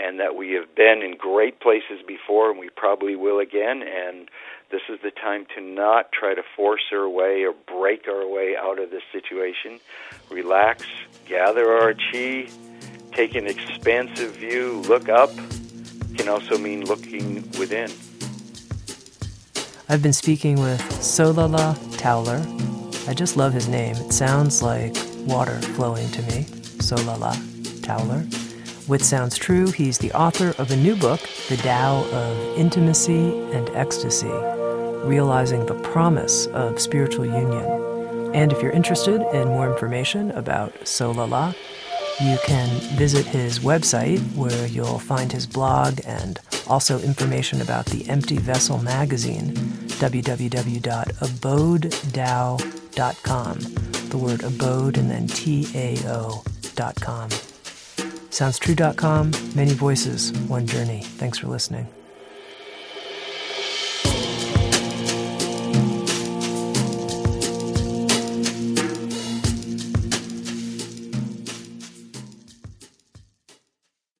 and that we have been in great places before and we probably will again and this is the time to not try to force our way or break our way out of this situation relax gather our chi take an expansive view look up it can also mean looking within I've been speaking with Solala Towler I just love his name. It sounds like water flowing to me. Solala Towler. Wit Sounds True, he's the author of a new book, The Tao of Intimacy and Ecstasy, realizing the promise of spiritual union. And if you're interested in more information about Solala, you can visit his website where you'll find his blog and also information about the Empty Vessel magazine, www.abodetao.com. The word abode and then T A O.com. SoundsTrue.com, many voices, one journey. Thanks for listening.